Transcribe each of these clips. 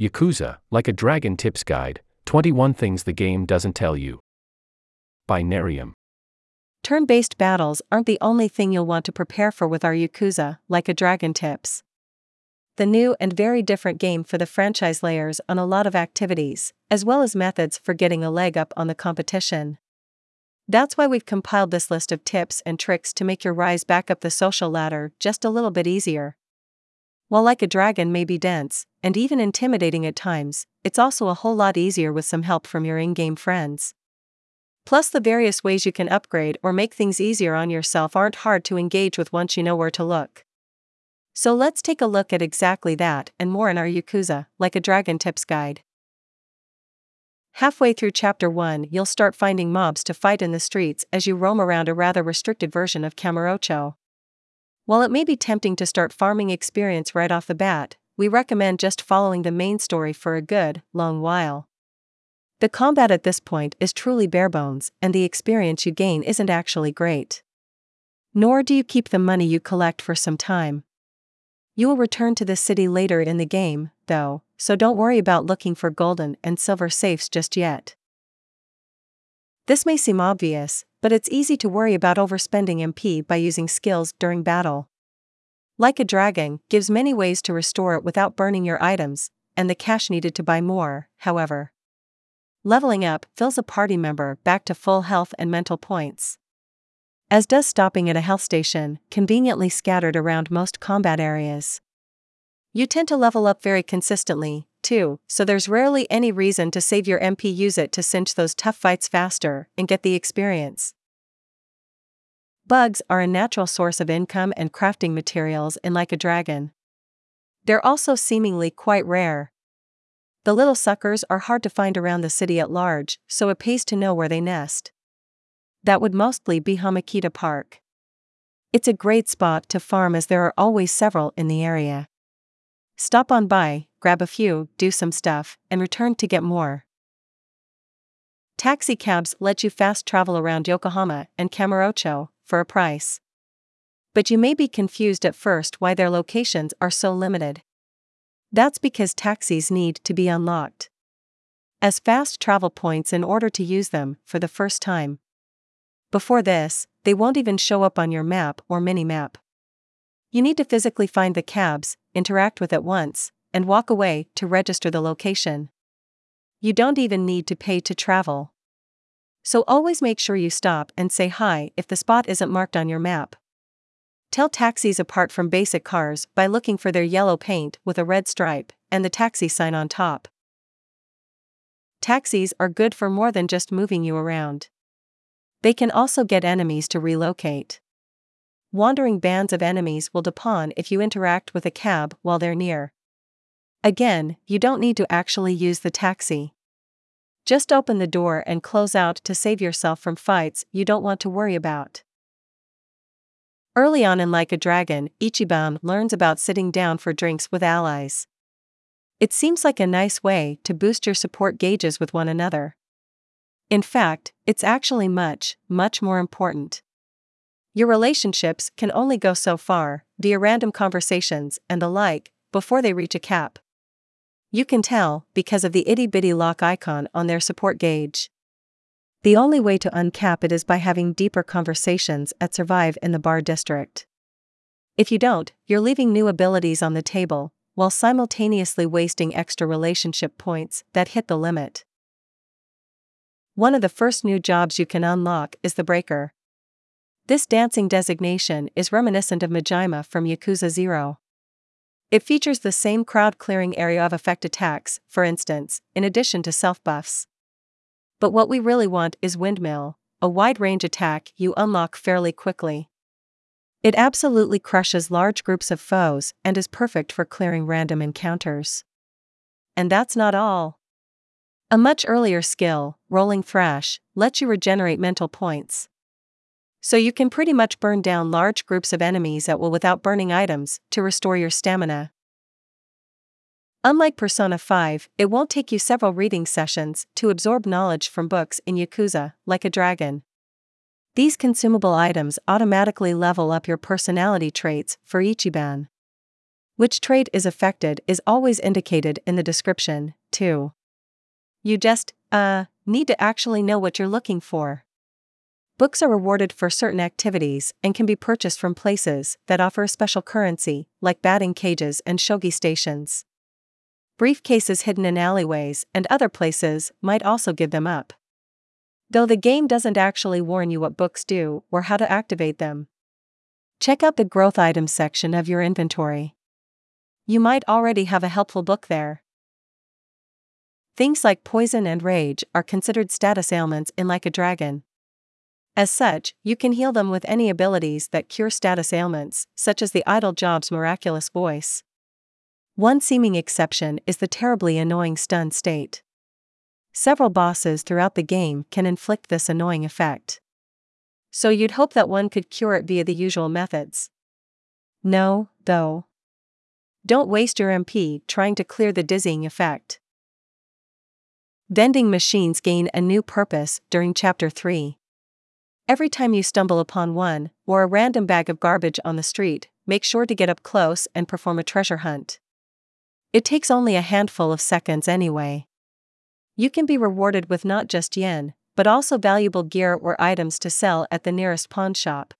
Yakuza, like a dragon tips guide 21 things the game doesn't tell you. By Nerium. Turn based battles aren't the only thing you'll want to prepare for with our Yakuza, like a dragon tips. The new and very different game for the franchise layers on a lot of activities, as well as methods for getting a leg up on the competition. That's why we've compiled this list of tips and tricks to make your rise back up the social ladder just a little bit easier. While Like a Dragon may be dense, and even intimidating at times, it's also a whole lot easier with some help from your in game friends. Plus, the various ways you can upgrade or make things easier on yourself aren't hard to engage with once you know where to look. So, let's take a look at exactly that and more in our Yakuza, like a Dragon Tips Guide. Halfway through Chapter 1, you'll start finding mobs to fight in the streets as you roam around a rather restricted version of Kamurocho. While it may be tempting to start farming experience right off the bat, we recommend just following the main story for a good, long while. The combat at this point is truly bare bones, and the experience you gain isn't actually great. Nor do you keep the money you collect for some time. You will return to the city later in the game, though, so don't worry about looking for golden and silver safes just yet. This may seem obvious, but it's easy to worry about overspending MP by using skills during battle. Like a dragon, gives many ways to restore it without burning your items, and the cash needed to buy more, however. Leveling up fills a party member back to full health and mental points. As does stopping at a health station, conveniently scattered around most combat areas. You tend to level up very consistently, too, so there's rarely any reason to save your MP use it to cinch those tough fights faster and get the experience. Bugs are a natural source of income and crafting materials in Like a Dragon. They're also seemingly quite rare. The little suckers are hard to find around the city at large, so it pays to know where they nest. That would mostly be Hamakita Park. It's a great spot to farm as there are always several in the area. Stop on by, grab a few, do some stuff, and return to get more. Taxi cabs let you fast travel around Yokohama and Kamurocho for a price. But you may be confused at first why their locations are so limited. That's because taxis need to be unlocked as fast travel points in order to use them for the first time. Before this, they won't even show up on your map or mini map. You need to physically find the cabs, interact with it once, and walk away to register the location. You don't even need to pay to travel. So always make sure you stop and say hi if the spot isn't marked on your map. Tell taxis apart from basic cars by looking for their yellow paint with a red stripe and the taxi sign on top. Taxis are good for more than just moving you around. They can also get enemies to relocate. Wandering bands of enemies will despawn if you interact with a cab while they're near. Again, you don't need to actually use the taxi. Just open the door and close out to save yourself from fights you don't want to worry about. Early on in Like a Dragon, Ichiban learns about sitting down for drinks with allies. It seems like a nice way to boost your support gauges with one another. In fact, it's actually much, much more important. Your relationships can only go so far, via random conversations and the like, before they reach a cap. You can tell because of the itty bitty lock icon on their support gauge. The only way to uncap it is by having deeper conversations at Survive in the Bar District. If you don't, you're leaving new abilities on the table, while simultaneously wasting extra relationship points that hit the limit. One of the first new jobs you can unlock is the Breaker. This dancing designation is reminiscent of Majima from Yakuza 0. It features the same crowd clearing area of effect attacks, for instance, in addition to self buffs. But what we really want is Windmill, a wide range attack you unlock fairly quickly. It absolutely crushes large groups of foes and is perfect for clearing random encounters. And that's not all. A much earlier skill, Rolling Thrash, lets you regenerate mental points. So you can pretty much burn down large groups of enemies at will without burning items to restore your stamina. Unlike Persona 5, it won't take you several reading sessions to absorb knowledge from books in Yakuza, like a dragon. These consumable items automatically level up your personality traits for Ichiban. Which trait is affected is always indicated in the description, too. You just, uh, need to actually know what you're looking for. Books are rewarded for certain activities and can be purchased from places that offer a special currency, like batting cages and shogi stations. Briefcases hidden in alleyways and other places might also give them up. Though the game doesn't actually warn you what books do or how to activate them. Check out the growth items section of your inventory. You might already have a helpful book there. Things like poison and rage are considered status ailments in Like a Dragon. As such, you can heal them with any abilities that cure status ailments, such as the Idol job's miraculous voice. One seeming exception is the terribly annoying stun state. Several bosses throughout the game can inflict this annoying effect. So you'd hope that one could cure it via the usual methods. No, though. Don't waste your MP trying to clear the dizzying effect. Vending machines gain a new purpose during Chapter 3. Every time you stumble upon one, or a random bag of garbage on the street, make sure to get up close and perform a treasure hunt. It takes only a handful of seconds anyway. You can be rewarded with not just yen, but also valuable gear or items to sell at the nearest pawn shop.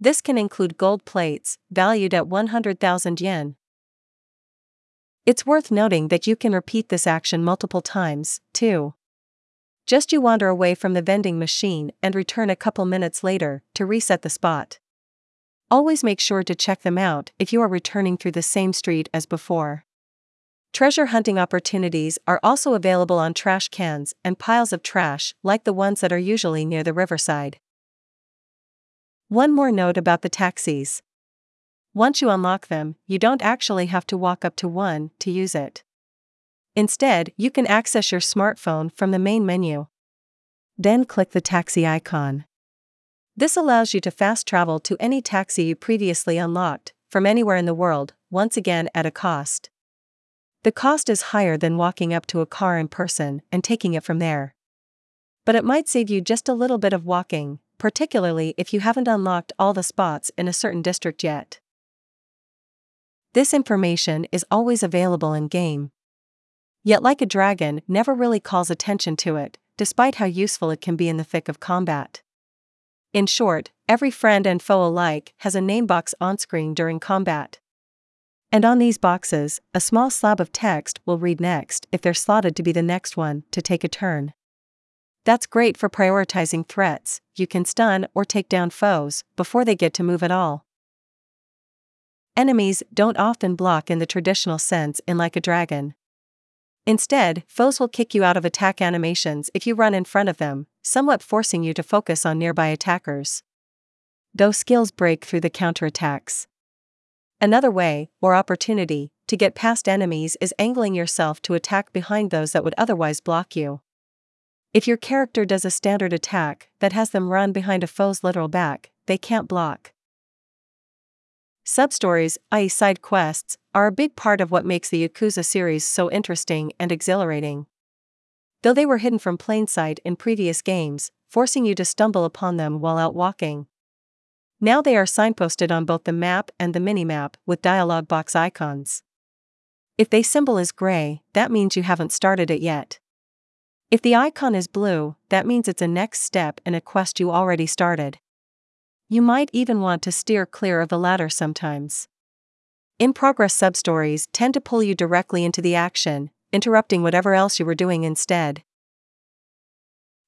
This can include gold plates, valued at 100,000 yen, it's worth noting that you can repeat this action multiple times, too. Just you wander away from the vending machine and return a couple minutes later to reset the spot. Always make sure to check them out if you are returning through the same street as before. Treasure hunting opportunities are also available on trash cans and piles of trash like the ones that are usually near the riverside. One more note about the taxis. Once you unlock them, you don't actually have to walk up to one to use it. Instead, you can access your smartphone from the main menu. Then click the taxi icon. This allows you to fast travel to any taxi you previously unlocked, from anywhere in the world, once again at a cost. The cost is higher than walking up to a car in person and taking it from there. But it might save you just a little bit of walking, particularly if you haven't unlocked all the spots in a certain district yet. This information is always available in game. Yet, like a dragon, never really calls attention to it, despite how useful it can be in the thick of combat. In short, every friend and foe alike has a name box on screen during combat. And on these boxes, a small slab of text will read next if they're slotted to be the next one to take a turn. That's great for prioritizing threats, you can stun or take down foes before they get to move at all. Enemies don't often block in the traditional sense in Like a Dragon. Instead, foes will kick you out of attack animations if you run in front of them, somewhat forcing you to focus on nearby attackers. Though skills break through the counterattacks. Another way, or opportunity, to get past enemies is angling yourself to attack behind those that would otherwise block you. If your character does a standard attack that has them run behind a foe's literal back, they can't block. Substories, i.e., side quests, are a big part of what makes the Yakuza series so interesting and exhilarating. Though they were hidden from plain sight in previous games, forcing you to stumble upon them while out walking. Now they are signposted on both the map and the minimap with dialog box icons. If the symbol is gray, that means you haven't started it yet. If the icon is blue, that means it's a next step in a quest you already started. You might even want to steer clear of the latter sometimes. In progress substories tend to pull you directly into the action, interrupting whatever else you were doing instead.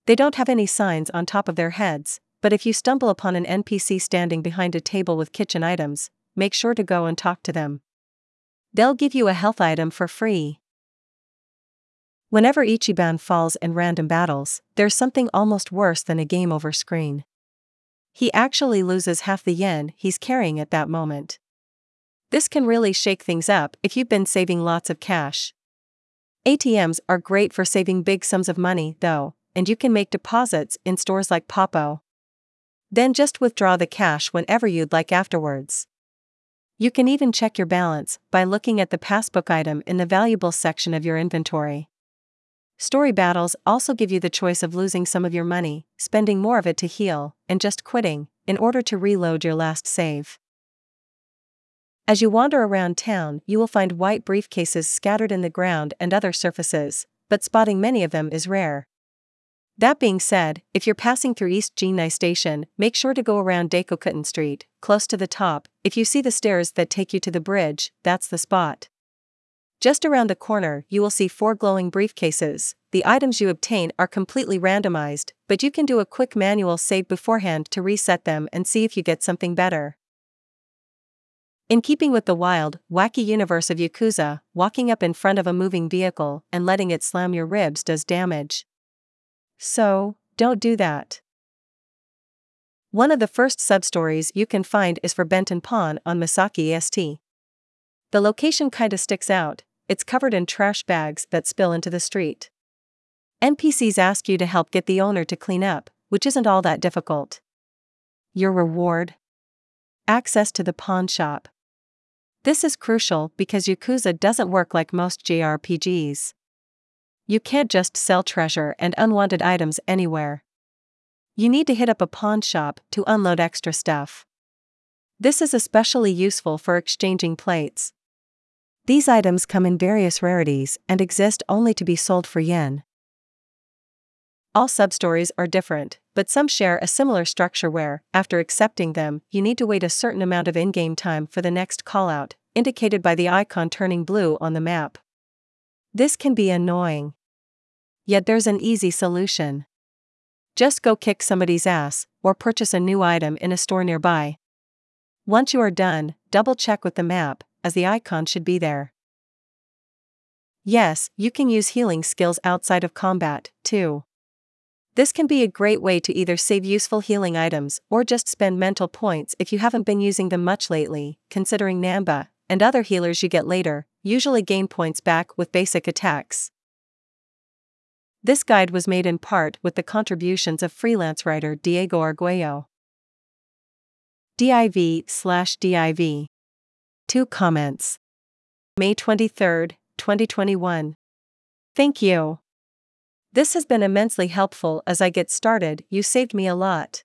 They don't have any signs on top of their heads, but if you stumble upon an NPC standing behind a table with kitchen items, make sure to go and talk to them. They'll give you a health item for free. Whenever Ichiban falls in random battles, there's something almost worse than a game over screen he actually loses half the yen he's carrying at that moment. This can really shake things up if you've been saving lots of cash. ATMs are great for saving big sums of money, though, and you can make deposits in stores like Popo. Then just withdraw the cash whenever you'd like afterwards. You can even check your balance by looking at the passbook item in the valuables section of your inventory. Story battles also give you the choice of losing some of your money, spending more of it to heal, and just quitting, in order to reload your last save. As you wander around town, you will find white briefcases scattered in the ground and other surfaces, but spotting many of them is rare. That being said, if you're passing through East Jingnai Station, make sure to go around Daikokutten Street, close to the top. If you see the stairs that take you to the bridge, that's the spot. Just around the corner, you will see four glowing briefcases. The items you obtain are completely randomized, but you can do a quick manual save beforehand to reset them and see if you get something better. In keeping with the wild, wacky universe of Yakuza, walking up in front of a moving vehicle and letting it slam your ribs does damage. So, don't do that. One of the first substories you can find is for Benton Pawn on Misaki EST. The location kinda sticks out, it's covered in trash bags that spill into the street. NPCs ask you to help get the owner to clean up, which isn't all that difficult. Your reward? Access to the pawn shop. This is crucial because Yakuza doesn't work like most JRPGs. You can't just sell treasure and unwanted items anywhere. You need to hit up a pawn shop to unload extra stuff. This is especially useful for exchanging plates. These items come in various rarities and exist only to be sold for yen. All substories are different, but some share a similar structure where, after accepting them, you need to wait a certain amount of in game time for the next callout, indicated by the icon turning blue on the map. This can be annoying. Yet there's an easy solution. Just go kick somebody's ass, or purchase a new item in a store nearby. Once you are done, double check with the map, as the icon should be there. Yes, you can use healing skills outside of combat, too. This can be a great way to either save useful healing items or just spend mental points if you haven't been using them much lately, considering Namba and other healers you get later usually gain points back with basic attacks. This guide was made in part with the contributions of freelance writer Diego Arguello. div slash div. Two comments. May 23, 2021. Thank you. This has been immensely helpful as I get started, you saved me a lot.